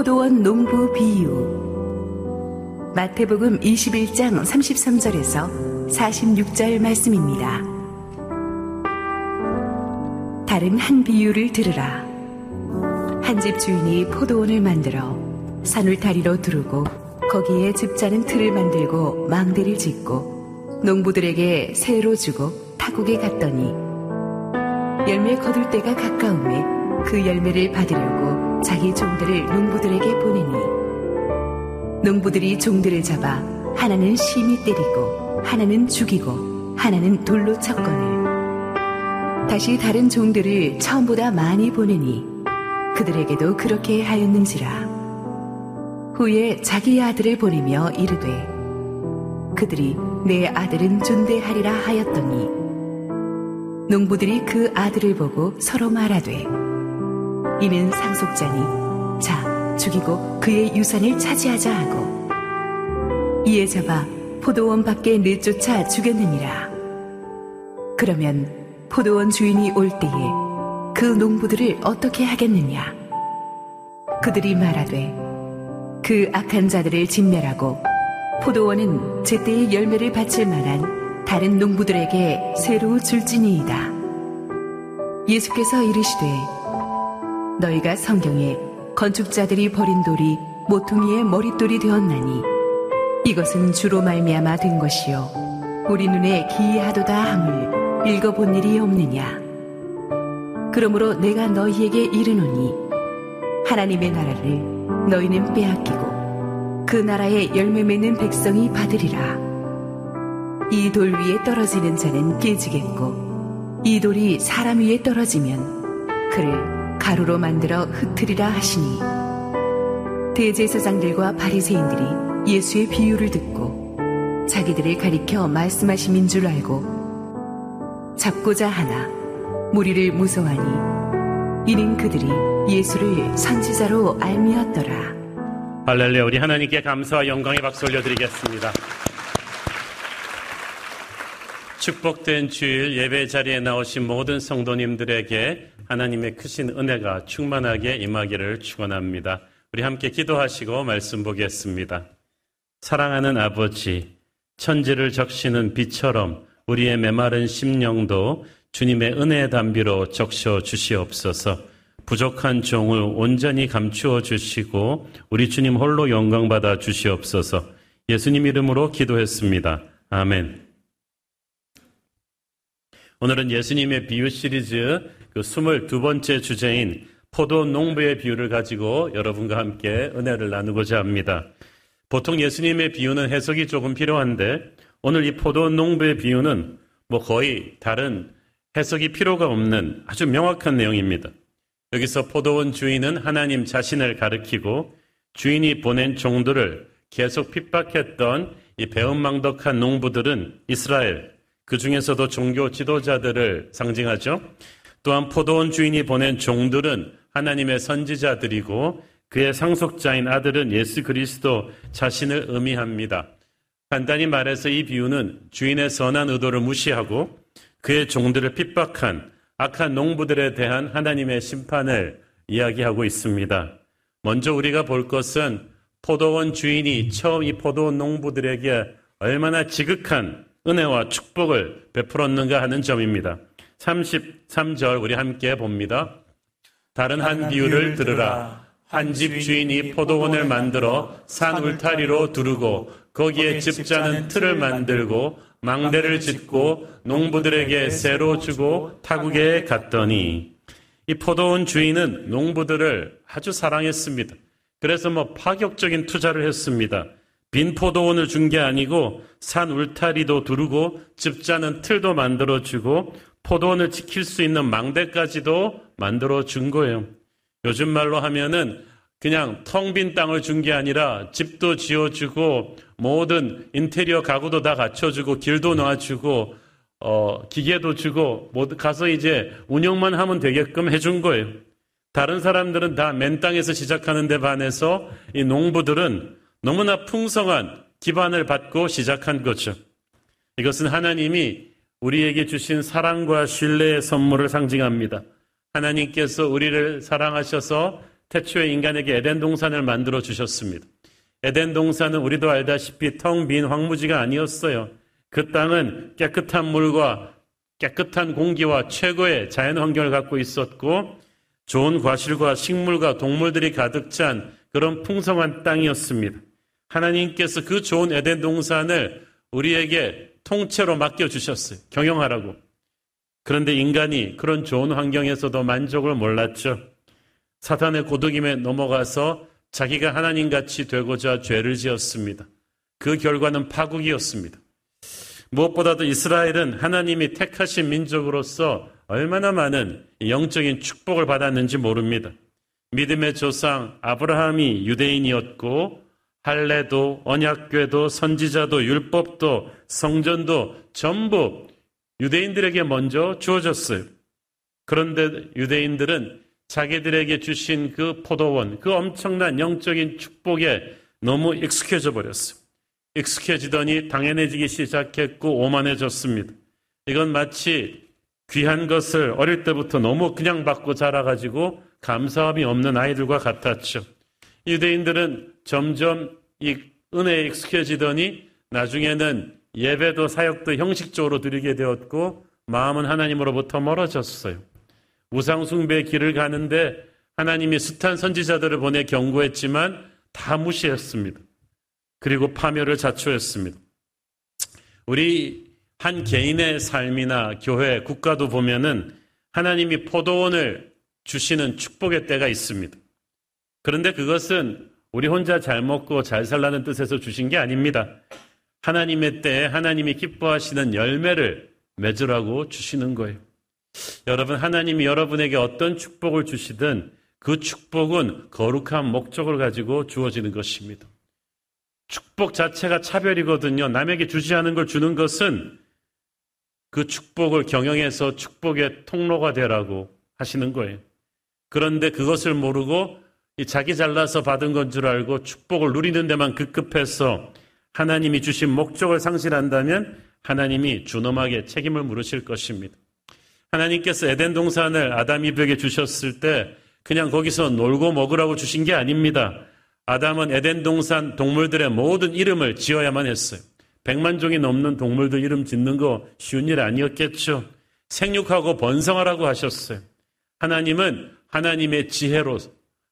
포도원 농부 비유 마태복음 21장 33절에서 46절 말씀입니다. 다른 한 비유를 들으라. 한 집 주인이 포도원을 만들어 산울타리로 두르고 거기에 즙자는 틀을 만들고 망대를 짓고 농부들에게 새로 주고 타국에 갔더니 열매 거둘 때가 가까움에 그 열매를 받으려고 자기 종들을 농부들에게 보내니 농부들이 종들을 잡아 하나는 심히 때리고 하나는 죽이고 하나는 돌로 쳤거늘. 다시 다른 종들을 처음보다 많이 보내니 그들에게도 그렇게 하였는지라. 후에 자기 아들을 보내며 이르되 그들이 내 아들은 존대하리라 하였더니 농부들이 그 아들을 보고 서로 말하되 이는 상속자니 자 죽이고 그의 유산을 차지하자 하고. 이에 잡아 포도원 밖에 내쫓아 죽였느니라. 그러면 포도원 주인이 올 때에 그 농부들을 어떻게 하겠느냐? 그들이 말하되 그 악한 자들을 진멸하고 포도원은 제때의 열매를 바칠 만한 다른 농부들에게 새로 줄지니이다. 예수께서 이르시되 너희가 성경에 건축자들이 버린 돌이 모퉁이의 머릿돌이 되었나니 이것은 주로 말미암아 된 것이요 우리 눈에 기이하도다 함을 읽어본 일이 없느냐 그러므로 내가 너희에게 이르노니 하나님의 나라를 너희는 빼앗기고 그 나라의 열매 맺는 백성이 받으리라. 이 돌 위에 떨어지는 자는 깨지겠고 이 돌이 사람 위에 떨어지면 그를 가루로 만들어 흩트리라 하시니 대제사장들과 바리새인들이 예수의 비유를 듣고 자기들을 가리켜 말씀하심인 줄 알고 잡고자 하나 무리를 무서워하니 이는 그들이 예수를 선지자로 알미었더라. 할렐루야 우리 하나님께 감사와 영광의 박수 올려드리겠습니다. 축복된 주일 예배 자리에 나오신 모든 성도님들에게 하나님의 크신 은혜가 충만하게 임하기를 축원합니다. 우리 함께 기도하시고 말씀 보겠습니다. 사랑하는 아버지, 천지를 적시는 비처럼 우리의 메마른 심령도 주님의 은혜의 담비로 적셔 주시옵소서. 부족한 종을 온전히 감추어 주시고 우리 주님 홀로 영광 받아 주시옵소서. 예수님 이름으로 기도했습니다. 아멘. 오늘은 예수님의 비유 시리즈 그 22번째 주제인 포도 농부의 비유를 가지고 여러분과 함께 은혜를 나누고자 합니다. 보통 예수님의 비유는 해석이 조금 필요한데 오늘 이 포도 농부의 비유는 뭐 거의 다른 해석이 필요가 없는 아주 명확한 내용입니다. 여기서 포도원 주인은 하나님 자신을 가리키고 주인이 보낸 종들을 계속 핍박했던 이 배은망덕한 농부들은 이스라엘, 그 중에서도 종교 지도자들을 상징하죠. 또한 포도원 주인이 보낸 종들은 하나님의 선지자들이고 그의 상속자인 아들은 예수 그리스도 자신을 의미합니다. 간단히 말해서 이 비유는 주인의 선한 의도를 무시하고 그의 종들을 핍박한 악한 농부들에 대한 하나님의 심판을 이야기하고 있습니다. 먼저 우리가 볼 것은 포도원 주인이 처음 이 포도원 농부들에게 얼마나 지극한 은혜와 축복을 베풀었는가 하는 점입니다. 33절 우리 함께 봅니다. 다른 한 비유를 들으라. 한 집 주인이 포도원을 만들어 산 울타리로 두르고 거기에 집자는 틀을 만들고 망대를 짓고 농부들에게 새로 주고 타국에 갔더니 이 포도원 주인은 농부들을 아주 사랑했습니다. 그래서 뭐 파격적인 투자를 했습니다. 빈 포도원을 준 게 아니고 산 울타리도 두르고 집자는 틀도 만들어 주고 포도원을 지킬 수 있는 망대까지도 만들어 준 거예요. 요즘 말로 하면은 그냥 텅 빈 땅을 준 게 아니라 집도 지어주고 모든 인테리어 가구도 다 갖춰주고 길도 놔주고 어, 기계도 주고 뭐 가서 이제 운영만 하면 되게끔 해준 거예요. 다른 사람들은 다 맨 땅에서 시작하는데 반해서 이 농부들은 너무나 풍성한 기반을 받고 시작한 거죠. 이것은 하나님이 우리에게 주신 사랑과 신뢰의 선물을 상징합니다. 하나님께서 우리를 사랑하셔서 태초에 인간에게 에덴 동산을 만들어 주셨습니다. 에덴 동산은 우리도 알다시피 텅 빈 황무지가 아니었어요. 그 땅은 깨끗한 물과 깨끗한 공기와 최고의 자연 환경을 갖고 있었고 좋은 과실과 식물과 동물들이 가득 찬 그런 풍성한 땅이었습니다. 하나님께서 그 좋은 에덴 동산을 우리에게 통째로 맡겨주셨어요. 경영하라고. 그런데 인간이 그런 좋은 환경에서도 만족을 몰랐죠. 사탄의 고독임에 넘어가서 자기가 하나님같이 되고자 죄를 지었습니다. 그 결과는 파국이었습니다. 무엇보다도 이스라엘은 하나님이 택하신 민족으로서 얼마나 많은 영적인 축복을 받았는지 모릅니다. 믿음의 조상 아브라함이 유대인이었고 할례도 언약궤도 선지자도 율법도 성전도 전부 유대인들에게 먼저 주어졌어요. 그런데 유대인들은 자기들에게 주신 그 포도원, 그 엄청난 영적인 축복에 너무 익숙해져 버렸어요. 익숙해지더니 당연해지기 시작했고 오만해졌습니다. 이건 마치 귀한 것을 어릴 때부터 너무 그냥 받고 자라가지고 감사함이 없는 아이들과 같았죠. 유대인들은 점점 이 은혜에 익숙해지더니 나중에는 예배도 사역도 형식적으로 드리게 되었고 마음은 하나님으로부터 멀어졌어요. 우상숭배의 길을 가는데 하나님이 숱한 선지자들을 보내 경고했지만 다 무시했습니다. 그리고 파멸을 자초했습니다. 우리 한 개인의 삶이나 교회, 국가도 보면은 하나님이 포도원을 주시는 축복의 때가 있습니다. 그런데 그것은 우리 혼자 잘 먹고 잘 살라는 뜻에서 주신 게 아닙니다. 하나님의 때에 하나님이 기뻐하시는 열매를 맺으라고 주시는 거예요. 여러분, 하나님이 여러분에게 어떤 축복을 주시든 그 축복은 거룩한 목적을 가지고 주어지는 것입니다. 축복 자체가 차별이거든요. 남에게 주지 않은 걸 주는 것은 그 축복을 경영해서 축복의 통로가 되라고 하시는 거예요. 그런데 그것을 모르고 자기 잘나서 받은 건 줄 알고 축복을 누리는 데만 급급해서 하나님이 주신 목적을 상실한다면 하나님이 준엄하게 책임을 물으실 것입니다. 하나님께서 에덴 동산을 아담 이브에게 주셨을 때 그냥 거기서 놀고 먹으라고 주신 게 아닙니다. 아담은 에덴 동산 동물들의 모든 이름을 지어야만 했어요. 백만 종이 넘는 동물들 이름 짓는 거 쉬운 일 아니었겠죠. 생육하고 번성하라고 하셨어요. 하나님은 하나님의 지혜로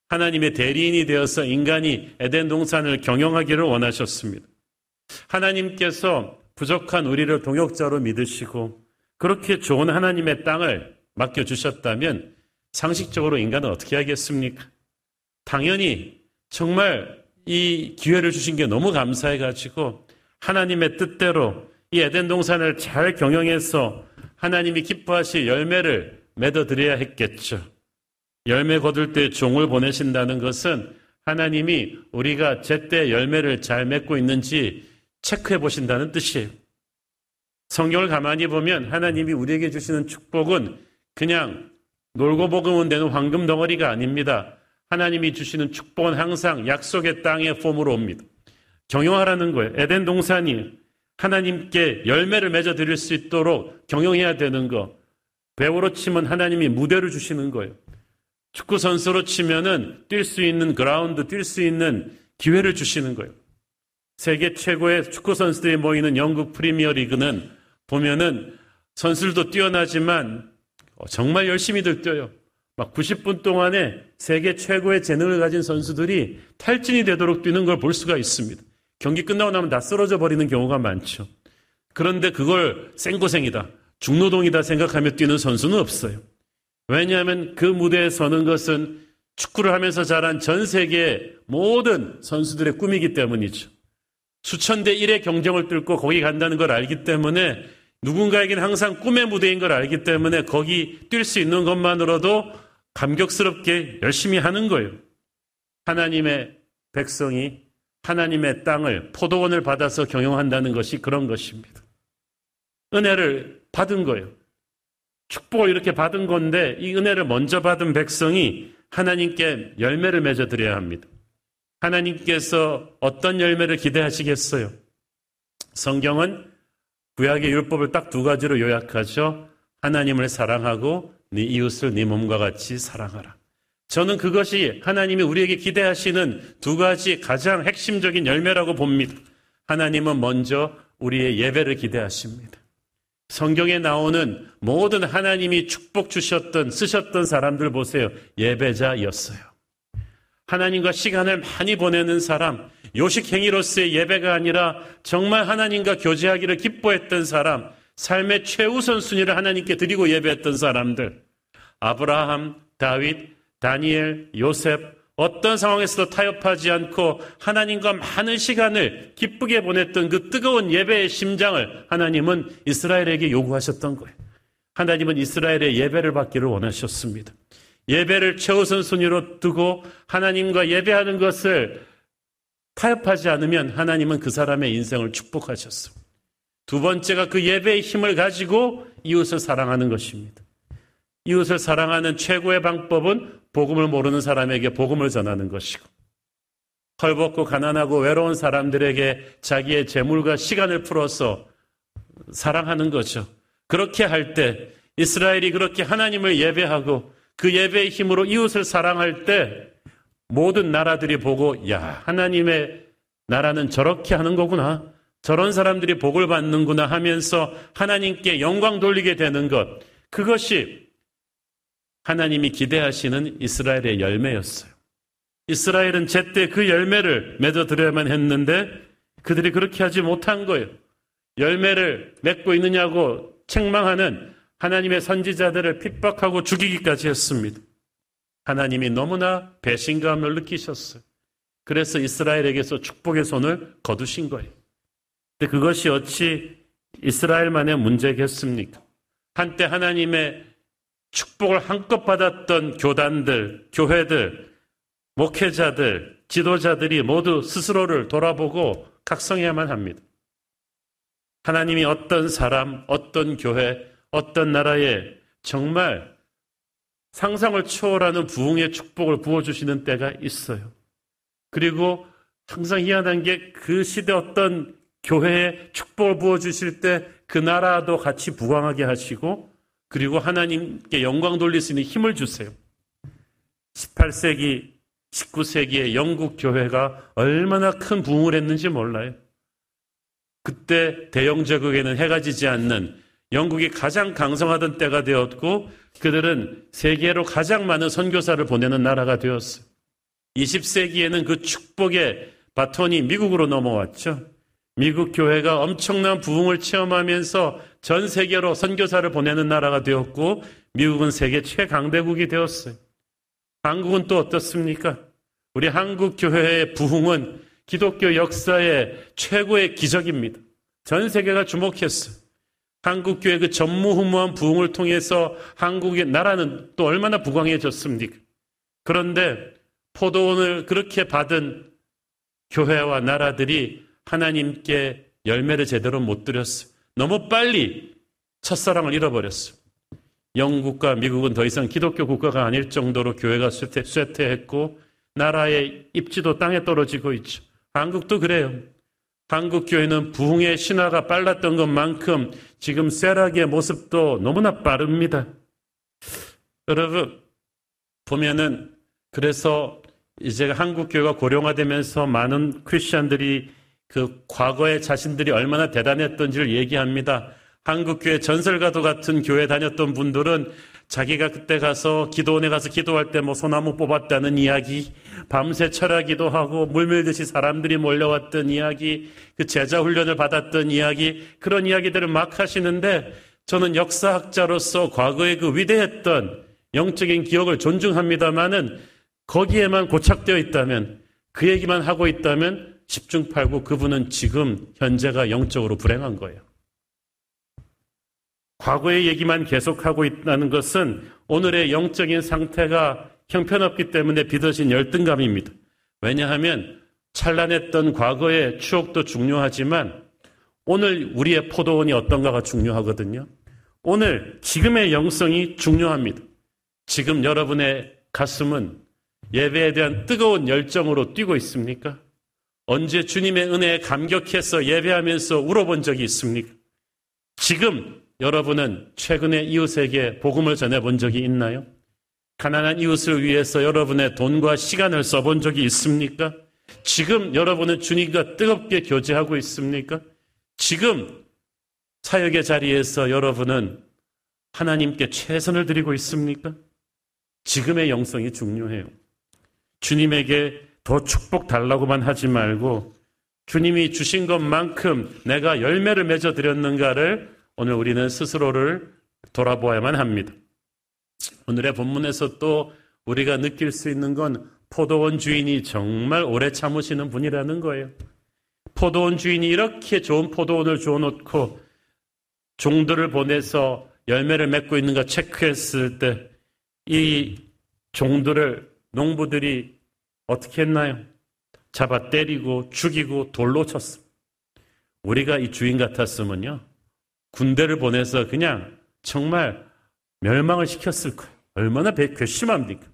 하나님의 대리인이 되어서 인간이 에덴 동산을 경영하기를 원하셨습니다. 하나님께서 부족한 우리를 동역자로 믿으시고 그렇게 좋은 하나님의 땅을 맡겨주셨다면 상식적으로 인간은 어떻게 하겠습니까? 당연히 정말 이 기회를 주신 게 너무 감사해가지고 하나님의 뜻대로 이 에덴 동산을 잘 경영해서 하나님이 기뻐하실 열매를 맺어드려야 했겠죠. 열매 거둘 때 종을 보내신다는 것은 하나님이 우리가 제때 열매를 잘 맺고 있는지 체크해 보신다는 뜻이에요. 성경을 가만히 보면 하나님이 우리에게 주시는 축복은 그냥 놀고 먹으면 되는 황금 덩어리가 아닙니다. 하나님이 주시는 축복은 항상 약속의 땅의 폼으로 옵니다. 경영하라는 거예요. 에덴 동산이 하나님께 열매를 맺어 드릴 수 있도록 경영해야 되는 거. 배우로 치면 하나님이 무대를 주시는 거예요. 축구 선수로 치면은 뛸 수 있는 그라운드, 뛸 수 있는 기회를 주시는 거예요. 세계 최고의 축구 선수들이 모이는 영국 프리미어 리그는 보면은 선수들도 뛰어나지만 정말 열심히들 뛰어요. 막 90분 동안에 세계 최고의 재능을 가진 선수들이 탈진이 되도록 뛰는 걸 볼 수가 있습니다. 경기 끝나고 나면 다 쓰러져 버리는 경우가 많죠. 그런데 그걸 생고생이다, 중노동이다 생각하며 뛰는 선수는 없어요. 왜냐하면 그 무대에 서는 것은 축구를 하면서 자란 전 세계 모든 선수들의 꿈이기 때문이죠. 수천 대 1의 경쟁을 뚫고 거기 간다는 걸 알기 때문에 누군가에게는 항상 꿈의 무대인 걸 알기 때문에 거기 뛸 수 있는 것만으로도 감격스럽게 열심히 하는 거예요. 하나님의 백성이 하나님의 땅을 포도원을 받아서 경영한다는 것이 그런 것입니다. 은혜를 받은 거예요. 축복을 이렇게 받은 건데 이 은혜를 먼저 받은 백성이 하나님께 열매를 맺어 드려야 합니다. 하나님께서 어떤 열매를 기대하시겠어요? 성경은 구약의 율법을 딱 두 가지로 요약하죠. 하나님을 사랑하고 네 이웃을 네 몸과 같이 사랑하라. 저는 그것이 하나님이 우리에게 기대하시는 두 가지 가장 핵심적인 열매라고 봅니다. 하나님은 먼저 우리의 예배를 기대하십니다. 성경에 나오는 모든 하나님이 축복 주셨던, 쓰셨던 사람들 보세요. 예배자였어요. 하나님과 시간을 많이 보내는 사람, 요식행위로서의 예배가 아니라 정말 하나님과 교제하기를 기뻐했던 사람, 삶의 최우선 순위를 하나님께 드리고 예배했던 사람들, 아브라함, 다윗, 다니엘, 요셉, 어떤 상황에서도 타협하지 않고 하나님과 많은 시간을 기쁘게 보냈던 그 뜨거운 예배의 심장을 하나님은 이스라엘에게 요구하셨던 거예요. 하나님은 이스라엘의 예배를 받기를 원하셨습니다. 예배를 최우선 순위로 두고 하나님과 예배하는 것을 타협하지 않으면 하나님은 그 사람의 인생을 축복하셨어요. 두 번째가 그 예배의 힘을 가지고 이웃을 사랑하는 것입니다. 이웃을 사랑하는 최고의 방법은 복음을 모르는 사람에게 복음을 전하는 것이고 헐벗고 가난하고 외로운 사람들에게 자기의 재물과 시간을 풀어서 사랑하는 거죠. 그렇게 할 때 이스라엘이 그렇게 하나님을 예배하고 그 예배의 힘으로 이웃을 사랑할 때 모든 나라들이 보고 야 하나님의 나라는 저렇게 하는 거구나. 저런 사람들이 복을 받는구나 하면서 하나님께 영광 돌리게 되는 것. 그것이 하나님이 기대하시는 이스라엘의 열매였어요. 이스라엘은 제때 그 열매를 맺어드려야만 했는데 그들이 그렇게 하지 못한 거예요. 열매를 맺고 있느냐고 책망하는 하나님의 선지자들을 핍박하고 죽이기까지 했습니다. 하나님이 너무나 배신감을 느끼셨어요. 그래서 이스라엘에게서 축복의 손을 거두신 거예요. 근데 그것이 어찌 이스라엘만의 문제겠습니까? 한때 하나님의 축복을 한껏 받았던 교단들, 교회들, 목회자들, 지도자들이 모두 스스로를 돌아보고 각성해야만 합니다. 하나님이 어떤 사람, 어떤 교회, 어떤 나라에 정말 상상을 초월하는 부흥의 축복을 부어주시는 때가 있어요. 그리고 항상 희한한 게 그 시대 어떤 교회에 축복을 부어주실 때 그 나라도 같이 부강하게 하시고 그리고 하나님께 영광 돌릴 수 있는 힘을 주세요. 18세기, 19세기의 영국 교회가 얼마나 큰 부흥을 했는지 몰라요. 그때 대영 제국에는 해가 지지 않는 영국이 가장 강성하던 때가 되었고 그들은 세계로 가장 많은 선교사를 보내는 나라가 되었어요. 20세기에는 그 축복의 바톤이 미국으로 넘어왔죠. 미국 교회가 엄청난 부흥을 체험하면서 전 세계로 선교사를 보내는 나라가 되었고 미국은 세계 최강대국이 되었어요. 한국은 또 어떻습니까? 우리 한국 교회의 부흥은 기독교 역사의 최고의 기적입니다. 전 세계가 주목했어요. 한국 교회 그 전무후무한 부흥을 통해서 한국의 나라는 또 얼마나 부강해졌습니까? 그런데 포도원을 그렇게 받은 교회와 나라들이 하나님께 열매를 제대로 못 드렸어요. 너무 빨리 첫사랑을 잃어버렸어요. 영국과 미국은 더 이상 기독교 국가가 아닐 정도로 교회가 쇠퇴했고 나라의 입지도 땅에 떨어지고 있죠. 한국도 그래요. 한국 교회는 부흥의 신화가 빨랐던 것만큼 지금 쇠락의 모습도 너무나 빠릅니다. 여러분 보면은 그래서 이제 한국 교회가 고령화되면서 많은 크리스천들이 그 과거에 자신들이 얼마나 대단했던지를 얘기합니다. 한국교회 전설가도 같은 교회 다녔던 분들은 자기가 그때 가서 기도원에 가서 기도할 때 뭐 소나무 뽑았다는 이야기, 밤새 철야기도 하고 물밀듯이 사람들이 몰려왔던 이야기, 그 제자 훈련을 받았던 이야기, 그런 이야기들을 막 하시는데 저는 역사학자로서 과거에 그 위대했던 영적인 기억을 존중합니다만은 거기에만 고착되어 있다면 그 얘기만 하고 있다면 집중팔고 그분은 지금 현재가 영적으로 불행한 거예요. 과거의 얘기만 계속하고 있다는 것은 오늘의 영적인 상태가 형편없기 때문에 빚어진 열등감입니다. 왜냐하면 찬란했던 과거의 추억도 중요하지만 오늘 우리의 포도원이 어떤가가 중요하거든요. 오늘 지금의 영성이 중요합니다. 지금 여러분의 가슴은 예배에 대한 뜨거운 열정으로 뛰고 있습니까? 언제 주님의 은혜에 감격해서 예배하면서 울어본 적이 있습니까? 지금 여러분은 최근에 이웃에게 복음을 전해본 적이 있나요? 가난한 이웃을 위해서 여러분의 돈과 시간을 써본 적이 있습니까? 지금 여러분은 주님과 뜨겁게 교제하고 있습니까? 지금 사역의 자리에서 여러분은 하나님께 최선을 드리고 있습니까? 지금의 영성이 중요해요. 주님에게 더 축복 달라고만 하지 말고 주님이 주신 것만큼 내가 열매를 맺어 드렸는가를 오늘 우리는 스스로를 돌아보아야만 합니다. 오늘의 본문에서 또 우리가 느낄 수 있는 건 포도원 주인이 정말 오래 참으시는 분이라는 거예요. 포도원 주인이 이렇게 좋은 포도원을 주어놓고 종들을 보내서 열매를 맺고 있는가 체크했을 때 이 종들을 농부들이 어떻게 했나요? 잡아 때리고 죽이고 돌로 쳤어. 우리가 이 주인 같았으면요. 군대를 보내서 그냥 정말 멸망을 시켰을 거예요. 얼마나 괘씸합니까?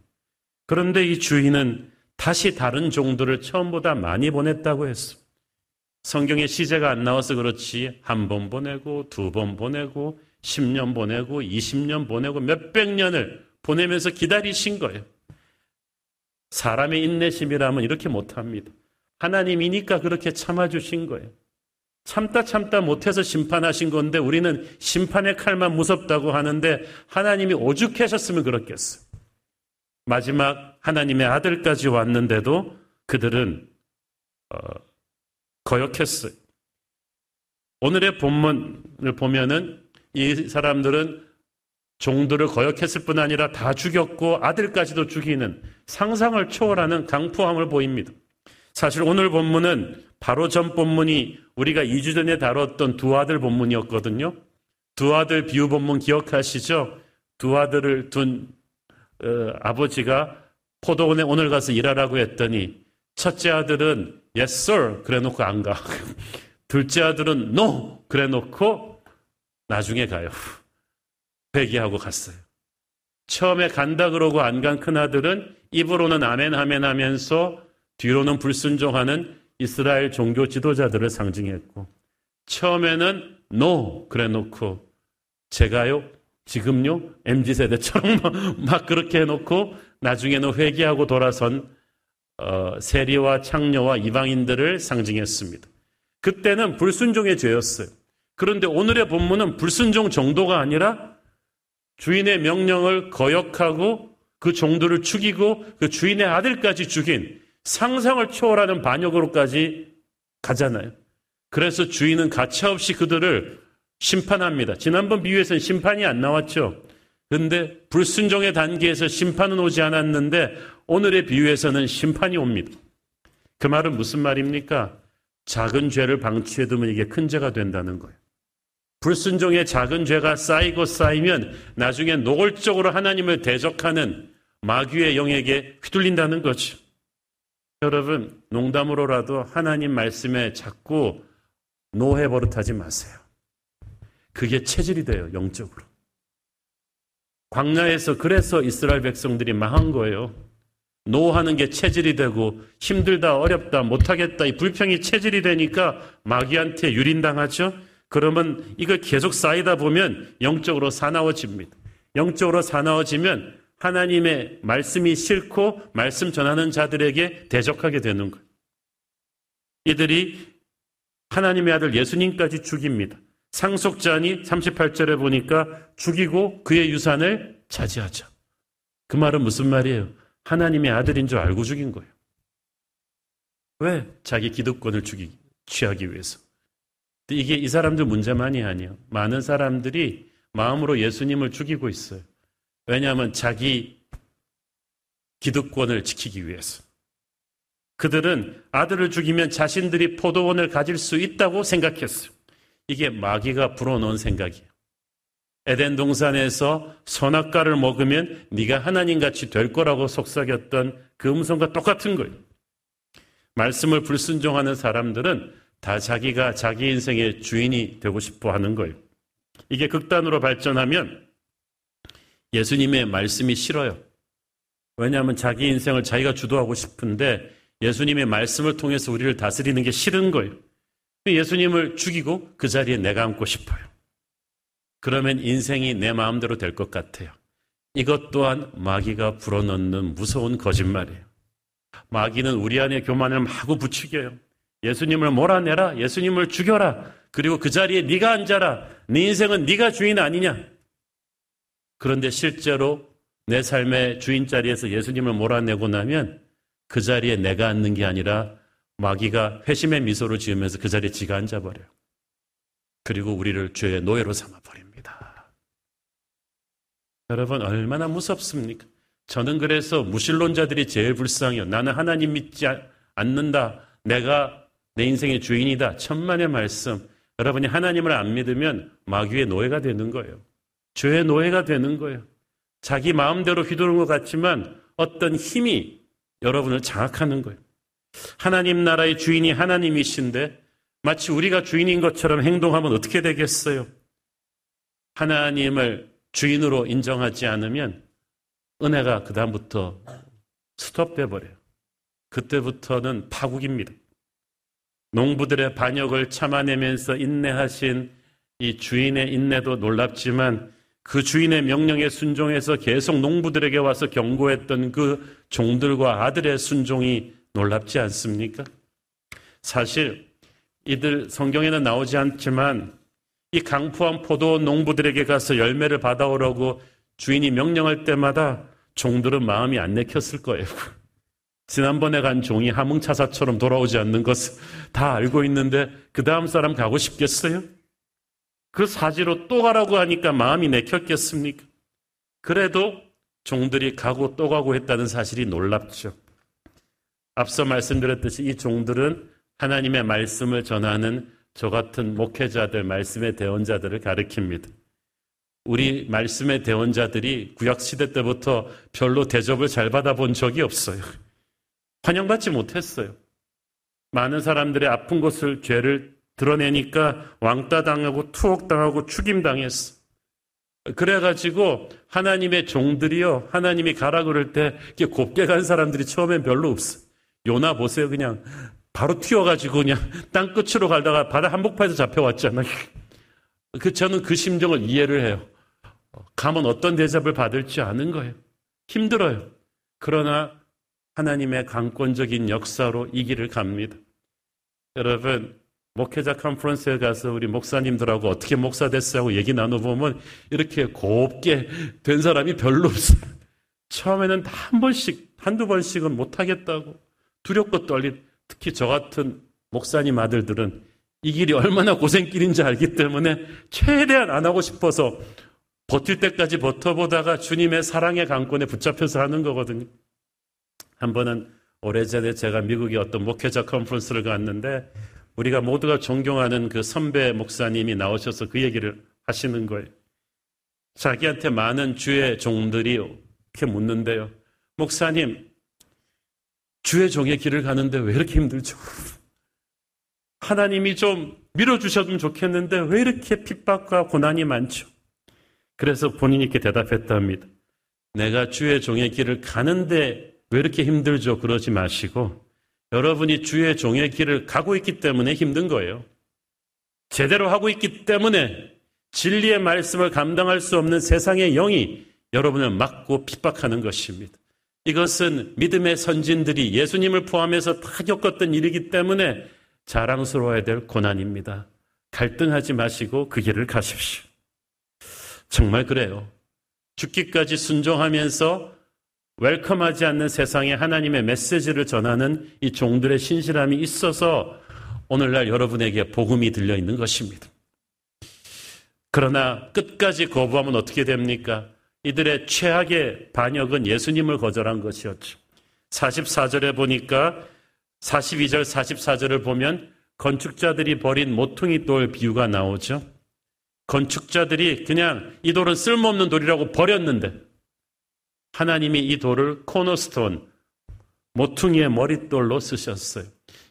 그런데 이 주인은 다시 다른 종들을 처음보다 많이 보냈다고 했어. 성경에 시제가 안 나와서 그렇지 한 번 보내고 두 번 보내고 10년 보내고 20년 보내고 몇백 년을 보내면서 기다리신 거예요. 사람의 인내심이라면 이렇게 못합니다. 하나님이니까 그렇게 참아주신 거예요. 참다 참다 못해서 심판하신 건데 우리는 심판의 칼만 무섭다고 하는데 하나님이 오죽하셨으면 그렇겠어. 마지막 하나님의 아들까지 왔는데도 그들은 어, 거역했어요. 오늘의 본문을 보면은 이 사람들은 종들을 거역했을 뿐 아니라 다 죽였고 아들까지도 죽이는 상상을 초월하는 강포함을 보입니다. 사실 오늘 본문은 바로 전 본문이 우리가 2주 전에 다뤘던 두 아들 본문이었거든요. 두 아들 비유 본문 기억하시죠? 두 아들을 둔 어, 아버지가 포도원에 오늘 가서 일하라고 했더니 첫째 아들은 yes sir 그래 놓고 안 가. 둘째 아들은 no 그래 놓고 나중에 가요. 회개하고 갔어요. 처음에 간다 그러고 안 간 큰아들은 입으로는 아멘 아멘 하면서 뒤로는 불순종하는 이스라엘 종교 지도자들을 상징했고 처음에는 노 그래 놓고 제가요 지금요 MZ 세대처럼 막 그렇게 해놓고 나중에는 회개하고 돌아선 어, 세리와 창녀와 이방인들을 상징했습니다. 그때는 불순종의 죄였어요. 그런데 오늘의 본문은 불순종 정도가 아니라 주인의 명령을 거역하고 그 종들을 죽이고 그 주인의 아들까지 죽인 상상을 초월하는 반역으로까지 가잖아요. 그래서 주인은 가차없이 그들을 심판합니다. 지난번 비유에서는 심판이 안 나왔죠. 그런데 불순종의 단계에서 심판은 오지 않았는데 오늘의 비유에서는 심판이 옵니다. 그 말은 무슨 말입니까? 작은 죄를 방치해두면 이게 큰 죄가 된다는 거예요. 불순종의 작은 죄가 쌓이고 쌓이면 나중에 노골적으로 하나님을 대적하는 마귀의 영에게 휘둘린다는 거죠. 여러분, 농담으로라도 하나님 말씀에 자꾸 노해 버릇하지 마세요. 그게 체질이 돼요, 영적으로. 광야에서 그래서 이스라엘 백성들이 망한 거예요. 노하는 게 체질이 되고 힘들다, 어렵다, 못하겠다, 이 불평이 체질이 되니까 마귀한테 유린당하죠? 그러면 이걸 계속 쌓이다 보면 영적으로 사나워집니다. 영적으로 사나워지면 하나님의 말씀이 싫고 말씀 전하는 자들에게 대적하게 되는 거예요. 이들이 하나님의 아들 예수님까지 죽입니다. 상속자니 38절에 보니까 죽이고 그의 유산을 차지하자. 그 말은 무슨 말이에요? 하나님의 아들인 줄 알고 죽인 거예요. 왜? 자기 기득권을 죽이, 취하기 위해서. 이게 이 사람들 문제만이 아니에요. 많은 사람들이 마음으로 예수님을 죽이고 있어요. 왜냐하면 자기 기득권을 지키기 위해서. 그들은 아들을 죽이면 자신들이 포도원을 가질 수 있다고 생각했어요. 이게 마귀가 불어넣은 생각이에요. 에덴 동산에서 선악과를 먹으면 네가 하나님 같이 될 거라고 속삭였던 그 음성과 똑같은 거예요. 말씀을 불순종하는 사람들은 다 자기가 자기 인생의 주인이 되고 싶어 하는 거예요. 이게 극단으로 발전하면 예수님의 말씀이 싫어요. 왜냐하면 자기 인생을 자기가 주도하고 싶은데 예수님의 말씀을 통해서 우리를 다스리는 게 싫은 거예요. 예수님을 죽이고 그 자리에 내가 앉고 싶어요. 그러면 인생이 내 마음대로 될 것 같아요. 이것 또한 마귀가 불어넣는 무서운 거짓말이에요. 마귀는 우리 안에 교만을 마구 부추겨요. 예수님을 몰아내라. 예수님을 죽여라. 그리고 그 자리에 네가 앉아라. 네 인생은 네가 주인 아니냐. 그런데 실제로 내 삶의 주인 자리에서 예수님을 몰아내고 나면 그 자리에 내가 앉는 게 아니라 마귀가 회심의 미소를 지으면서 그 자리에 지가 앉아버려요. 그리고 우리를 죄의 노예로 삼아버립니다. 여러분, 얼마나 무섭습니까? 저는 그래서 무신론자들이 제일 불쌍해요. 나는 하나님 믿지 않는다. 내가 내 인생의 주인이다. 천만의 말씀. 여러분이 하나님을 안 믿으면 마귀의 노예가 되는 거예요. 죄의 노예가 되는 거예요. 자기 마음대로 휘두르는 것 같지만 어떤 힘이 여러분을 장악하는 거예요. 하나님 나라의 주인이 하나님이신데 마치 우리가 주인인 것처럼 행동하면 어떻게 되겠어요? 하나님을 주인으로 인정하지 않으면 은혜가 그다음부터 스톱돼 버려요. 그때부터는 파국입니다. 농부들의 반역을 참아내면서 인내하신 이 주인의 인내도 놀랍지만 그 주인의 명령에 순종해서 계속 농부들에게 와서 경고했던 그 종들과 아들의 순종이 놀랍지 않습니까? 사실 이들 성경에는 나오지 않지만 이 강포한 포도 농부들에게 가서 열매를 받아오라고 주인이 명령할 때마다 종들은 마음이 안 내켰을 거예요. 지난번에 간 종이 하몽차사처럼 돌아오지 않는 것을 다 알고 있는데 그 다음 사람 가고 싶겠어요? 그 사지로 또 가라고 하니까 마음이 내켰겠습니까? 그래도 종들이 가고 또 가고 했다는 사실이 놀랍죠. 앞서 말씀드렸듯이 이 종들은 하나님의 말씀을 전하는 저 같은 목회자들, 말씀의 대원자들을 가리킵니다. 우리 말씀의 대원자들이 구약시대 때부터 별로 대접을 잘 받아본 적이 없어요. 환영받지 못했어요. 많은 사람들의 아픈 곳을, 죄를 드러내니까 왕따 당하고 투옥 당하고 죽임 당했어. 그래가지고 하나님의 종들이요, 하나님이 가라 그럴 때 곱게 간 사람들이 처음엔 별로 없어. 요나 보세요, 그냥 바로 튀어가지고 그냥 땅 끝으로 가다가 바다 한복판에서 잡혀왔잖아요. 그 저는 그 심정을 이해를 해요. 가면 어떤 대접을 받을지 아는 거예요. 힘들어요. 그러나 하나님의 강권적인 역사로 이 길을 갑니다. 여러분, 목회자 컨퍼런스에 가서 우리 목사님들하고 어떻게 목사 됐어요 하고 얘기 나눠보면 이렇게 곱게 된 사람이 별로 없어요. 처음에는 한 번씩, 한두 번씩은 못하겠다고 두렵고 떨린, 특히 저 같은 목사님 아들들은 이 길이 얼마나 고생길인지 알기 때문에 최대한 안 하고 싶어서 버틸 때까지 버텨보다가 주님의 사랑의 강권에 붙잡혀서 하는 거거든요. 한 번은 오래전에 제가 미국의 어떤 목회자 컨퍼런스를 갔는데 우리가 모두가 존경하는 그 선배 목사님이 나오셔서 그 얘기를 하시는 거예요. 자기한테 많은 주의 종들이 이렇게 묻는데요. 목사님, 주의 종의 길을 가는데 왜 이렇게 힘들죠? 하나님이 좀 밀어주셨으면 좋겠는데 왜 이렇게 핍박과 고난이 많죠? 그래서 본인이 이렇게 대답했답니다. 내가 주의 종의 길을 가는데 왜 이렇게 힘들죠? 그러지 마시고 여러분이 주의 종의 길을 가고 있기 때문에 힘든 거예요. 제대로 하고 있기 때문에 진리의 말씀을 감당할 수 없는 세상의 영이 여러분을 막고 핍박하는 것입니다. 이것은 믿음의 선진들이 예수님을 포함해서 다 겪었던 일이기 때문에 자랑스러워야 될 고난입니다. 갈등하지 마시고 그 길을 가십시오. 정말 그래요. 죽기까지 순종하면서 웰컴하지 않는 세상에 하나님의 메시지를 전하는 이 종들의 신실함이 있어서 오늘날 여러분에게 복음이 들려 있는 것입니다. 그러나 끝까지 거부하면 어떻게 됩니까? 이들의 최악의 반역은 예수님을 거절한 것이었죠. 44절에 보니까 42절, 44절을 보면 건축자들이 버린 모퉁이 돌 비유가 나오죠. 건축자들이 그냥 이 돌은 쓸모없는 돌이라고 버렸는데 하나님이 이 돌을 코너스톤, 모퉁이의 머릿돌로 쓰셨어요.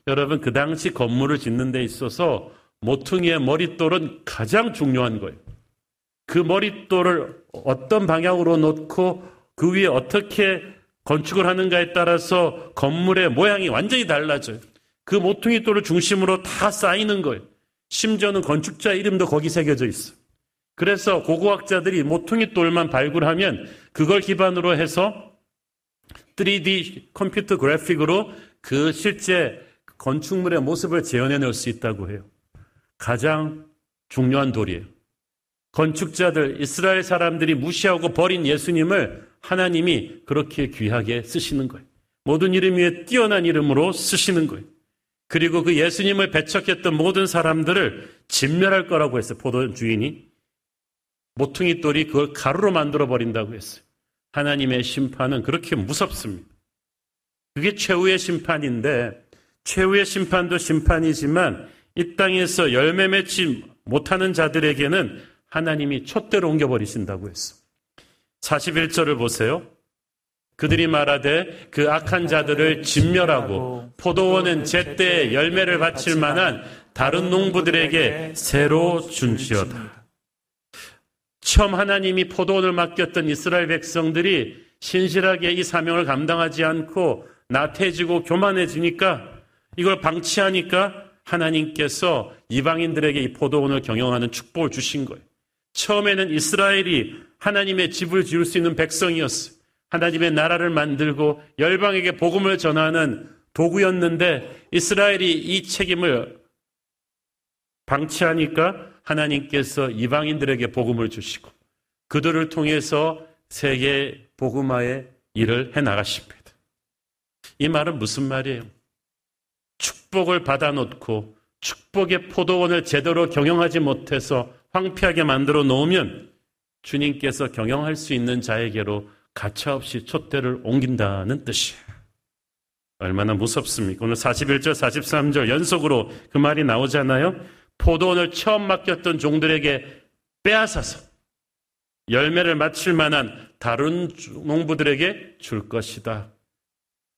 여러분, 그 당시 건물을 짓는 데 있어서 모퉁이의 머릿돌은 가장 중요한 거예요. 그 머릿돌을 어떤 방향으로 놓고 그 위에 어떻게 건축을 하는가에 따라서 건물의 모양이 완전히 달라져요. 그 모퉁이 돌을 중심으로 다 쌓이는 거예요. 심지어는 건축자 이름도 거기 새겨져 있어요. 그래서 고고학자들이 모퉁이 돌만 발굴하면 그걸 기반으로 해서 3D 컴퓨터 그래픽으로 그 실제 건축물의 모습을 재현해낼 수 있다고 해요. 가장 중요한 돌이에요. 건축자들, 이스라엘 사람들이 무시하고 버린 예수님을 하나님이 그렇게 귀하게 쓰시는 거예요. 모든 이름 위에 뛰어난 이름으로 쓰시는 거예요. 그리고 그 예수님을 배척했던 모든 사람들을 진멸할 거라고 했어요. 포도 주인이. 모퉁이 돌이 그걸 가루로 만들어 버린다고 했어요. 하나님의 심판은 그렇게 무섭습니다. 그게 최후의 심판인데 최후의 심판도 심판이지만 이 땅에서 열매 맺지 못하는 자들에게는 하나님이 촛대로 옮겨버리신다고 했어. 41절을 보세요. 그들이 말하되 그 악한 자들을 진멸하고 포도원은 제때 열매를 바칠 만한 다른 농부들에게 새로 준지어다. 처음 하나님이 포도원을 맡겼던 이스라엘 백성들이 신실하게 이 사명을 감당하지 않고 나태해지고 교만해지니까 이걸 방치하니까 하나님께서 이방인들에게 이 포도원을 경영하는 축복을 주신 거예요. 처음에는 이스라엘이 하나님의 집을 지을 수 있는 백성이었어요. 하나님의 나라를 만들고 열방에게 복음을 전하는 도구였는데 이스라엘이 이 책임을 방치하니까 하나님께서 이방인들에게 복음을 주시고 그들을 통해서 세계 복음화의 일을 해 나가십니다. 이 말은 무슨 말이에요? 축복을 받아놓고 축복의 포도원을 제대로 경영하지 못해서 황폐하게 만들어 놓으면 주님께서 경영할 수 있는 자에게로 가차없이 촛대를 옮긴다는 뜻이에요. 얼마나 무섭습니까? 오늘 41절, 43절 연속으로 그 말이 나오잖아요. 포도원을 처음 맡겼던 종들에게 빼앗아서 열매를 맺힐 만한 다른 농부들에게 줄 것이다.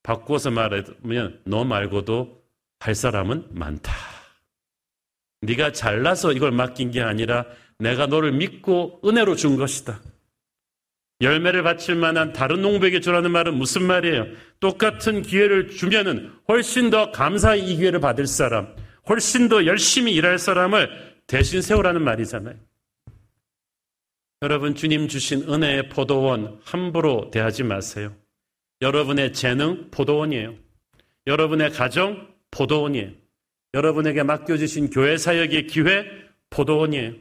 바꾸어서 말하면 너 말고도 할 사람은 많다. 네가 잘나서 이걸 맡긴 게 아니라 내가 너를 믿고 은혜로 준 것이다. 열매를 바칠 만한 다른 농부에게 주라는 말은 무슨 말이에요? 똑같은 기회를 주면은 훨씬 더 감사히 이 기회를 받을 사람, 훨씬 더 열심히 일할 사람을 대신 세우라는 말이잖아요. 여러분, 주님 주신 은혜의 포도원 함부로 대하지 마세요. 여러분의 재능, 포도원이에요. 여러분의 가정, 포도원이에요. 여러분에게 맡겨주신 교회 사역의 기회, 포도원이에요.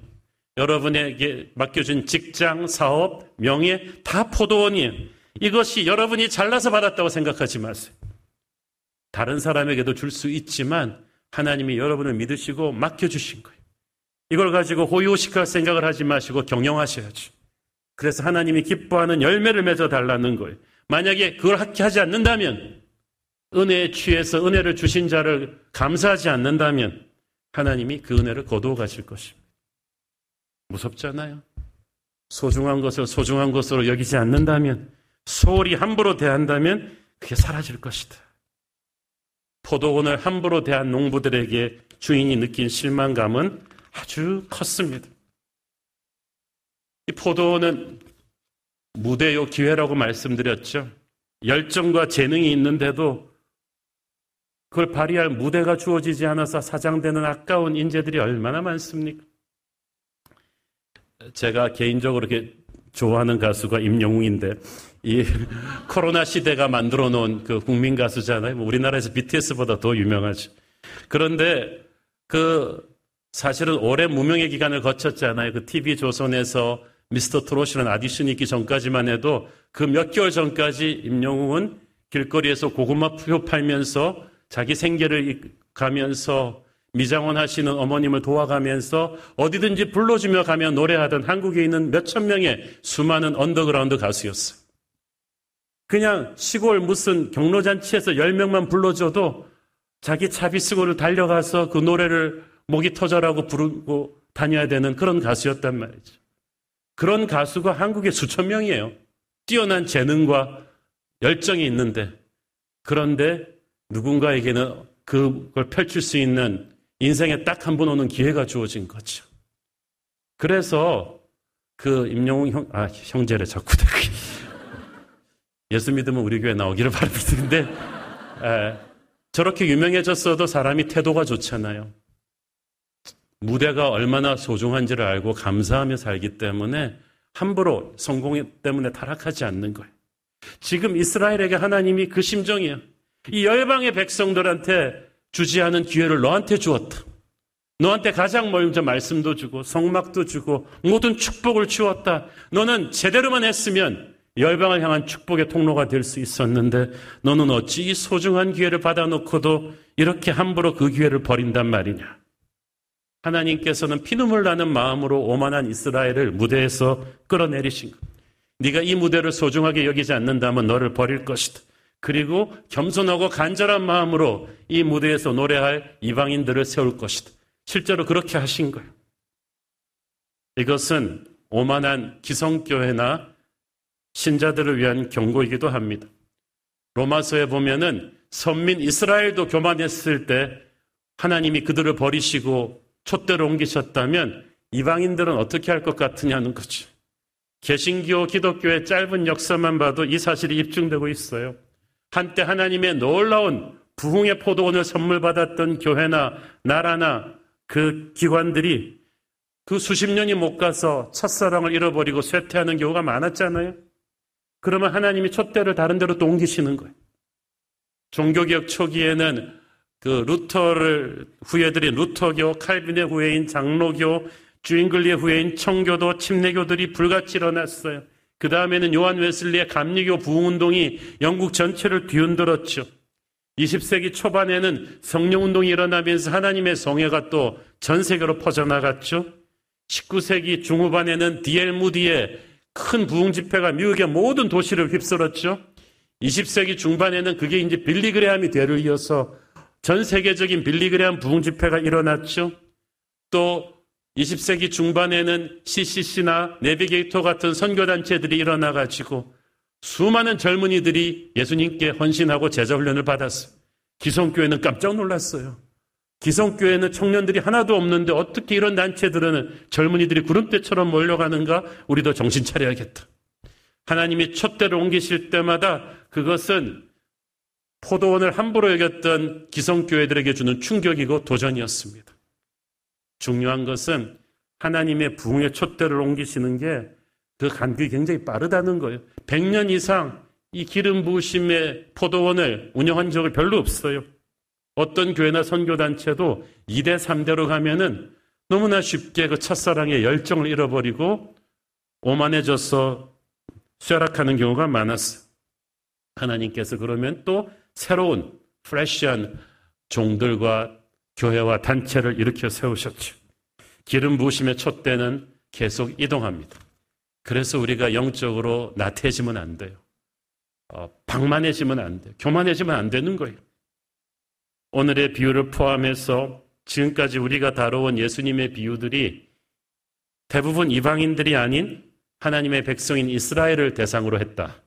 여러분에게 맡겨준 직장, 사업, 명예, 다 포도원이에요. 이것이 여러분이 잘나서 받았다고 생각하지 마세요. 다른 사람에게도 줄 수 있지만 하나님이 여러분을 믿으시고 맡겨주신 거예요. 이걸 가지고 호요식할 생각을 하지 마시고 경영하셔야죠. 그래서 하나님이 기뻐하는 열매를 맺어 달라는 거예요. 만약에 그걸 하지 않는다면 은혜에 취해서 은혜를 주신 자를 감사하지 않는다면 하나님이 그 은혜를 거두어 가실 것입니다. 무섭잖아요. 소중한 것을 소중한 것으로 여기지 않는다면 소홀히 함부로 대한다면 그게 사라질 것이다. 포도원을 함부로 대한 농부들에게 주인이 느낀 실망감은 아주 컸습니다. 이 포도원은 무대요 기회라고 말씀드렸죠. 열정과 재능이 있는데도 그걸 발휘할 무대가 주어지지 않아서 사장되는 아까운 인재들이 얼마나 많습니까? 제가 개인적으로 이렇게 좋아하는 가수가 임영웅인데 이 코로나 시대가 만들어 놓은 그 국민 가수잖아요. 뭐 우리나라에서 BTS보다 더 유명하죠. 그런데 그 사실은 오랜 무명의 기간을 거쳤잖아요. 그 TV 조선에서 미스터 트롯이라는 아디션이 있기 전까지만 해도 그 몇 개월 전까지 임영웅은 길거리에서 고구마 푸효 팔면서 자기 생계를 가면서 미장원 하시는 어머님을 도와가면서 어디든지 불러주면 가며 노래하던 한국에 있는 몇천 명의 수많은 언더그라운드 가수였어요. 그냥 시골 무슨 경로잔치에서 10명만 불러줘도 자기 차비 쓰고를 달려가서 그 노래를 목이 터져라고 부르고 다녀야 되는 그런 가수였단 말이죠. 그런 가수가 한국에 수천 명이에요. 뛰어난 재능과 열정이 있는데 그런데 누군가에게는 그걸 펼칠 수 있는 인생에 딱 한 번 오는 기회가 주어진 거죠. 그래서 그 임영웅 형, 아, 형제를 자꾸 예수 믿으면 우리 교회 나오기를 바랍니다. 근데 에, 저렇게 유명해졌어도 사람이 태도가 좋잖아요. 무대가 얼마나 소중한지를 알고 감사하며 살기 때문에 함부로 성공 때문에 타락하지 않는 거예요. 지금 이스라엘에게 하나님이 그 심정이에요. 이 열방의 백성들한테 주지 않은 기회를 너한테 주었다. 너한테 가장 먼저 말씀도 주고 성막도 주고 모든 축복을 주었다. 너는 제대로만 했으면 열방을 향한 축복의 통로가 될 수 있었는데 너는 어찌 이 소중한 기회를 받아놓고도 이렇게 함부로 그 기회를 버린단 말이냐. 하나님께서는 피눈물 나는 마음으로 오만한 이스라엘을 무대에서 끌어내리신 것. 네가 이 무대를 소중하게 여기지 않는다면 너를 버릴 것이다. 그리고 겸손하고 간절한 마음으로 이 무대에서 노래할 이방인들을 세울 것이다. 실제로 그렇게 하신 거예요. 이것은 오만한 기성교회나 신자들을 위한 경고이기도 합니다. 로마서에 보면은 선민 이스라엘도 교만했을 때 하나님이 그들을 버리시고 촛대로 옮기셨다면 이방인들은 어떻게 할 것 같으냐는 거죠. 개신교 기독교의 짧은 역사만 봐도 이 사실이 입증되고 있어요. 한때 하나님의 놀라운 부흥의 포도원을 선물 받았던 교회나 나라나 그 기관들이 그 수십 년이 못 가서 첫사랑을 잃어버리고 쇠퇴하는 경우가 많았잖아요. 그러면 하나님이 촛대를 다른 데로 또 옮기시는 거예요. 종교개혁 초기에는 그 루터를 후예들인 루터교, 칼빈의 후예인 장로교, 주인글리의 후예인 청교도, 침례교들이 불같이 일어났어요. 그 다음에는 요한 웨슬리의 감리교 부흥운동이 영국 전체를 뒤흔들었죠. 20세기 초반에는 성령운동이 일어나면서 하나님의 성회가 또 전 세계로 퍼져나갔죠. 19세기 중후반에는 디엘 무디의 큰 부흥 집회가 미국의 모든 도시를 휩쓸었죠. 20세기 중반에는 그게 이제 빌리 그레함이 대를 이어서 전 세계적인 빌리 그레함 부흥 집회가 일어났죠. 또 20세기 중반에는 CCC나 내비게이터 같은 선교단체들이 일어나가지고 수많은 젊은이들이 예수님께 헌신하고 제자훈련을 받았어요. 기성교회는 깜짝 놀랐어요. 기성교회는 청년들이 하나도 없는데 어떻게 이런 단체들은 젊은이들이 구름대처럼 몰려가는가? 우리도 정신 차려야겠다. 하나님이 촛대를 옮기실 때마다 그것은 포도원을 함부로 여겼던 기성교회들에게 주는 충격이고 도전이었습니다. 중요한 것은 하나님의 부흥의 촛대를 옮기시는 게 그 간격이 굉장히 빠르다는 거예요. 100년 이상 이 기름 부으심의 포도원을 운영한 적이 별로 없어요. 어떤 교회나 선교단체도 2대, 3대로 가면은 너무나 쉽게 그 첫사랑의 열정을 잃어버리고 오만해져서 쇠락하는 경우가 많았어요. 하나님께서 그러면 또 새로운 프레시한 종들과 교회와 단체를 일으켜 세우셨죠. 기름 부으심의 촛대는 계속 이동합니다. 그래서 우리가 영적으로 나태해지면 안 돼요. 어, 방만해지면 안 돼요. 교만해지면 안 되는 거예요. 오늘의 비유를 포함해서 지금까지 우리가 다뤄온 예수님의 비유들이 대부분 이방인들이 아닌 하나님의 백성인 이스라엘을 대상으로 했다.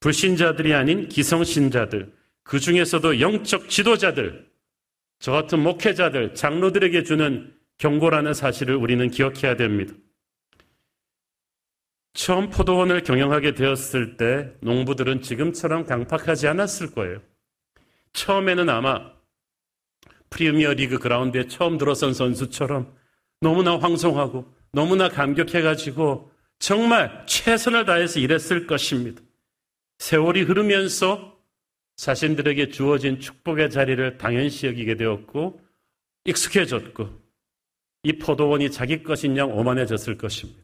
불신자들이 아닌 기성신자들, 그 중에서도 영적 지도자들, 저 같은 목회자들, 장로들에게 주는 경고라는 사실을 우리는 기억해야 됩니다. 처음 포도원을 경영하게 되었을 때 농부들은 지금처럼 강팍하지 않았을 거예요. 처음에는 아마 프리미어 리그 그라운드에 처음 들어선 선수처럼 너무나 황송하고 너무나 감격해가지고 정말 최선을 다해서 일했을 것입니다. 세월이 흐르면서 자신들에게 주어진 축복의 자리를 당연시 여기게 되었고 익숙해졌고 이 포도원이 자기 것인 양 오만해졌을 것입니다.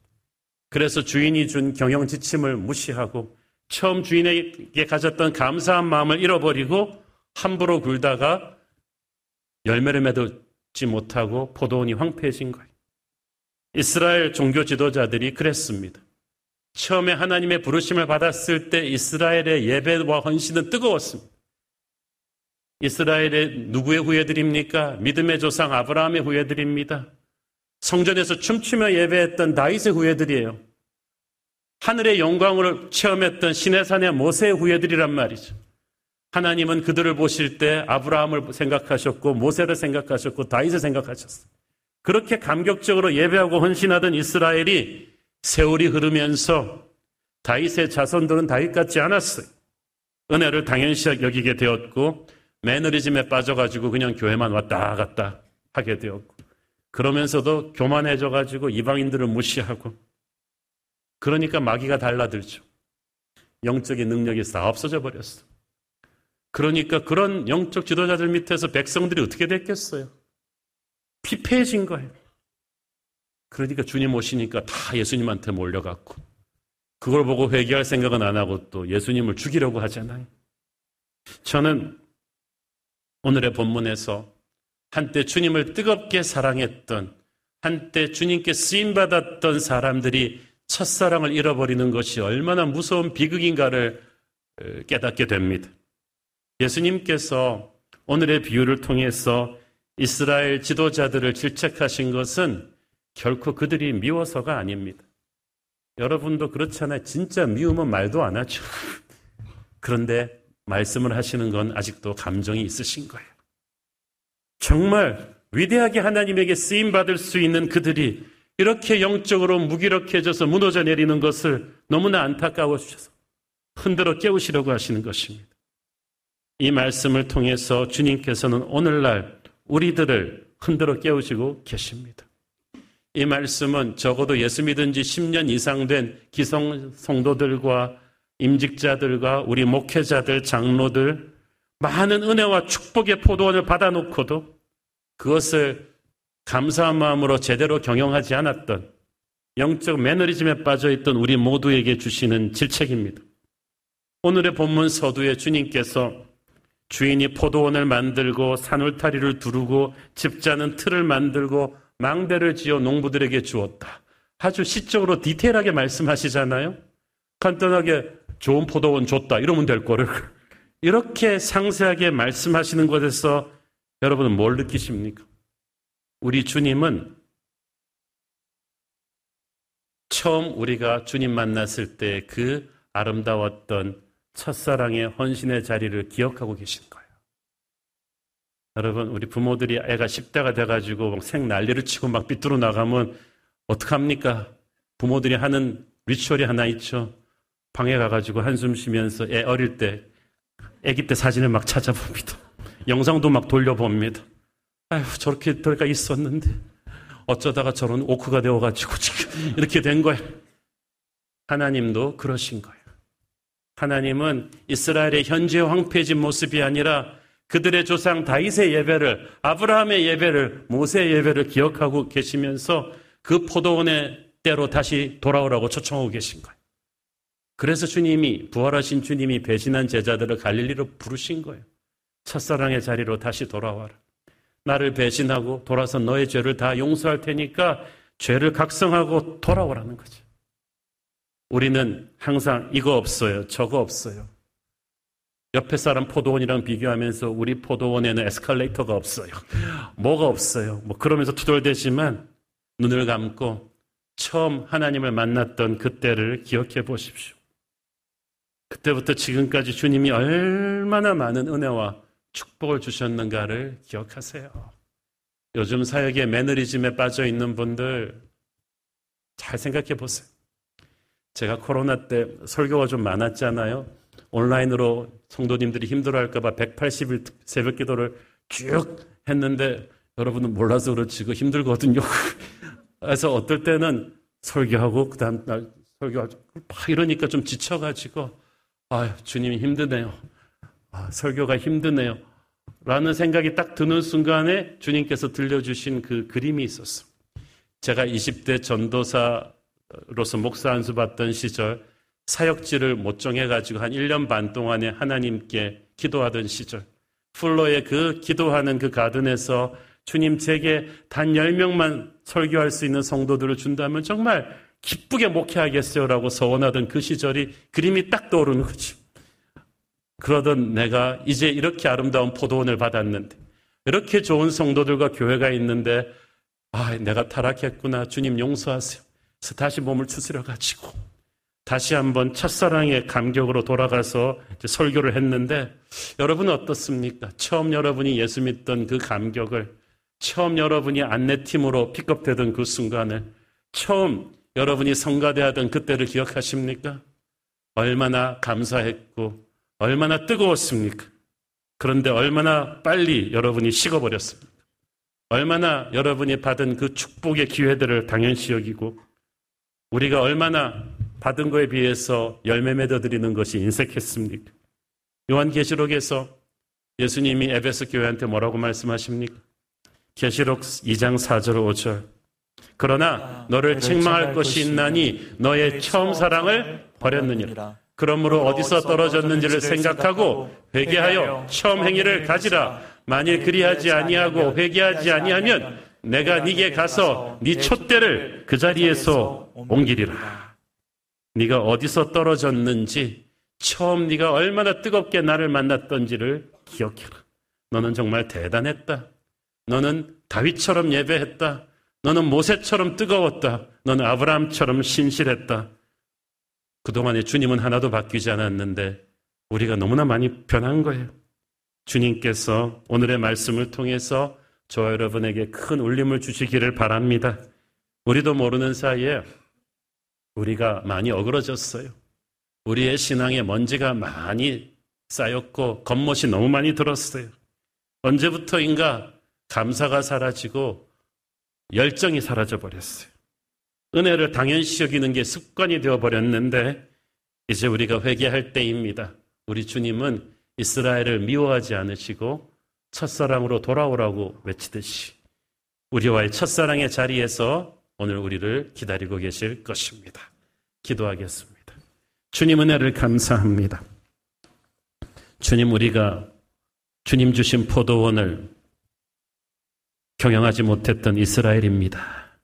그래서 주인이 준 경영 지침을 무시하고 처음 주인에게 가졌던 감사한 마음을 잃어버리고 함부로 굴다가 열매를 맺지 못하고 포도원이 황폐해진 거예요. 이스라엘 종교 지도자들이 그랬습니다. 처음에 하나님의 부르심을 받았을 때 이스라엘의 예배와 헌신은 뜨거웠습니다. 이스라엘의 누구의 후예들입니까? 믿음의 조상 아브라함의 후예들입니다. 성전에서 춤추며 예배했던 다윗의 후예들이에요. 하늘의 영광을 체험했던 시내산의 모세의 후예들이란 말이죠. 하나님은 그들을 보실 때 아브라함을 생각하셨고 모세를 생각하셨고 다윗을 생각하셨어요. 그렇게 감격적으로 예배하고 헌신하던 이스라엘이 세월이 흐르면서 다윗의 자손들은 다윗 같지 않았어요. 은혜를 당연시 여기게 되었고 매너리즘에 빠져가지고 그냥 교회만 왔다 갔다 하게 되었고 그러면서도 교만해져가지고 이방인들을 무시하고 그러니까 마귀가 달라들죠. 영적인 능력이 다 없어져 버렸어. 그러니까 그런 영적 지도자들 밑에서 백성들이 어떻게 됐겠어요? 피폐해진 거예요. 그러니까 주님 오시니까 다 예수님한테 몰려갔고 그걸 보고 회개할 생각은 안 하고 또 예수님을 죽이려고 하잖아요. 저는 오늘의 본문에서 한때 주님을 뜨겁게 사랑했던 한때 주님께 쓰임 받았던 사람들이 첫사랑을 잃어버리는 것이 얼마나 무서운 비극인가를 깨닫게 됩니다. 예수님께서 오늘의 비유를 통해서 이스라엘 지도자들을 질책하신 것은 결코 그들이 미워서가 아닙니다. 여러분도 그렇잖아요. 진짜 미우면 말도 안 하죠. 그런데 말씀을 하시는 건 아직도 감정이 있으신 거예요. 정말 위대하게 하나님에게 쓰임 받을 수 있는 그들이 이렇게 영적으로 무기력해져서 무너져 내리는 것을 너무나 안타까워 주셔서 흔들어 깨우시려고 하시는 것입니다. 이 말씀을 통해서 주님께서는 오늘날 우리들을 흔들어 깨우시고 계십니다. 이 말씀은 적어도 예수 믿은 지 10년 이상 된 기성 성도들과 임직자들과 우리 목회자들, 장로들, 많은 은혜와 축복의 포도원을 받아놓고도 그것을 감사한 마음으로 제대로 경영하지 않았던 영적 매너리즘에 빠져있던 우리 모두에게 주시는 질책입니다. 오늘의 본문 서두에 주님께서 주인이 포도원을 만들고 산울타리를 두르고 집자는 틀을 만들고 망대를 지어 농부들에게 주었다. 아주 시적으로 디테일하게 말씀하시잖아요. 간단하게 좋은 포도원 줬다. 이러면 될 거를. 이렇게 상세하게 말씀하시는 것에서 여러분은 뭘 느끼십니까? 우리 주님은 처음 우리가 주님 만났을 때 그 아름다웠던 첫사랑의 헌신의 자리를 기억하고 계신 거예요. 여러분, 우리 부모들이 애가 10대가 돼가지고 생 난리를 치고 막 삐뚤어 나가면 어떡합니까? 부모들이 하는 리추얼이 하나 있죠. 방에 가가지고 한숨 쉬면서 애 어릴 때, 애기 때 사진을 막 찾아봅니다. 영상도 막 돌려봅니다. 아휴, 저렇게 들어가 있었는데, 어쩌다가 저런 오크가 되어가지고 지금 이렇게 된 거예요. 하나님도 그러신 거예요. 하나님은 이스라엘의 현재 황폐해진 모습이 아니라 그들의 조상 다윗의 예배를 아브라함의 예배를 모세의 예배를 기억하고 계시면서 그 포도원의 때로 다시 돌아오라고 초청하고 계신 거예요. 그래서 주님이 부활하신 주님이 배신한 제자들을 갈릴리로 부르신 거예요. 첫사랑의 자리로 다시 돌아와라. 나를 배신하고 돌아서 너의 죄를 다 용서할 테니까 죄를 각성하고 돌아오라는 거죠. 우리는 항상 이거 없어요. 저거 없어요. 옆에 사람 포도원이랑 비교하면서 우리 포도원에는 에스컬레이터가 없어요. 뭐가 없어요. 뭐 그러면서 투덜대지만 눈을 감고 처음 하나님을 만났던 그때를 기억해 보십시오. 그때부터 지금까지 주님이 얼마나 많은 은혜와 축복을 주셨는가를 기억하세요. 요즘 사역에 매너리즘에 빠져 있는 분들 잘 생각해 보세요. 제가 코로나 때 설교가 좀 많았잖아요. 온라인으로 성도님들이 힘들어할까봐 180일 새벽 기도를 쭉 했는데 여러분은 몰라서 그렇지 그 힘들거든요. 그래서 어떨 때는 설교하고 그 다음 날 설교하고 막 이러니까 좀 지쳐가지고 아 주님이 힘드네요. 아, 설교가 힘드네요. 라는 생각이 딱 드는 순간에 주님께서 들려주신 그 그림이 있었어. 제가 20대 전도사 로서 목사 안수 받던 시절 사역지를 못 정해가지고 한 1년 반 동안에 하나님께 기도하던 시절, 풀로의 그 기도하는 그 가든에서 주님 제게 단 10명만 설교할 수 있는 성도들을 준다면 정말 기쁘게 목회하겠어요 라고 서원하던 그 시절이 그림이 딱 떠오르는 거지. 그러던 내가 이제 이렇게 아름다운 포도원을 받았는데, 이렇게 좋은 성도들과 교회가 있는데, 아, 내가 타락했구나. 주님 용서하세요. 다시 몸을 추스려 가지고, 다시 한번 첫사랑의 감격으로 돌아가서 설교를 했는데 여러분은 어떻습니까? 처음 여러분이 예수 믿던 그 감격을 처음 여러분이 안내팀으로 픽업되던 그 순간을 처음 여러분이 성가대하던 그때를 기억하십니까? 얼마나 감사했고 얼마나 뜨거웠습니까? 그런데 얼마나 빨리 여러분이 식어버렸습니까? 얼마나 여러분이 받은 그 축복의 기회들을 당연시 여기고 우리가 얼마나 받은 거에 비해서 열매 맺어 드리는 것이 인색했습니까? 요한계시록에서 예수님이 에베소 교회한테 뭐라고 말씀하십니까? 계시록 2장 4절 5절. 그러나 너를 책망할 것이 있나니 너의 처음 사랑을 버렸느니라. 그러므로 어디서 떨어졌는지를 생각하고 회개하여 처음 행위를 가지라. 만일 그리하지 아니하고 회개하지 아니하면 내가 네게 가서 네 촛대를 그 자리에서 옮기리라. 네가 어디서 떨어졌는지 처음 네가 얼마나 뜨겁게 나를 만났던지를 기억해라. 너는 정말 대단했다. 너는 다윗처럼 예배했다. 너는 모세처럼 뜨거웠다. 너는 아브라함처럼 신실했다. 그동안에 주님은 하나도 바뀌지 않았는데 우리가 너무나 많이 변한 거예요. 주님께서 오늘의 말씀을 통해서 저와 여러분에게 큰 울림을 주시기를 바랍니다. 우리도 모르는 사이에 우리가 많이 어그러졌어요. 우리의 신앙에 먼지가 많이 쌓였고 겉멋이 너무 많이 들었어요. 언제부터인가 감사가 사라지고 열정이 사라져 버렸어요. 은혜를 당연시 여기는 게 습관이 되어 버렸는데 이제 우리가 회개할 때입니다. 우리 주님은 이스라엘을 미워하지 않으시고 첫사랑으로 돌아오라고 외치듯이 우리와의 첫사랑의 자리에서 오늘 우리를 기다리고 계실 것입니다. 기도하겠습니다. 주님 은혜를 감사합니다. 주님 우리가 주님 주신 포도원을 경영하지 못했던 이스라엘입니다.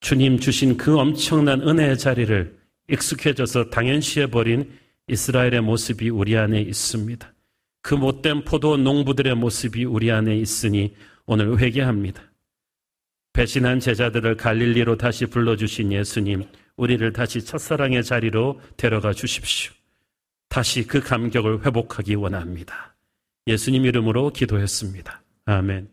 주님 주신 그 엄청난 은혜의 자리를 익숙해져서 당연시해버린 이스라엘의 모습이 우리 안에 있습니다. 그 못된 포도 농부들의 모습이 우리 안에 있으니 오늘 회개합니다. 배신한 제자들을 갈릴리로 다시 불러주신 예수님, 우리를 다시 첫사랑의 자리로 데려가 주십시오. 다시 그 감격을 회복하기 원합니다. 예수님 이름으로 기도했습니다. 아멘.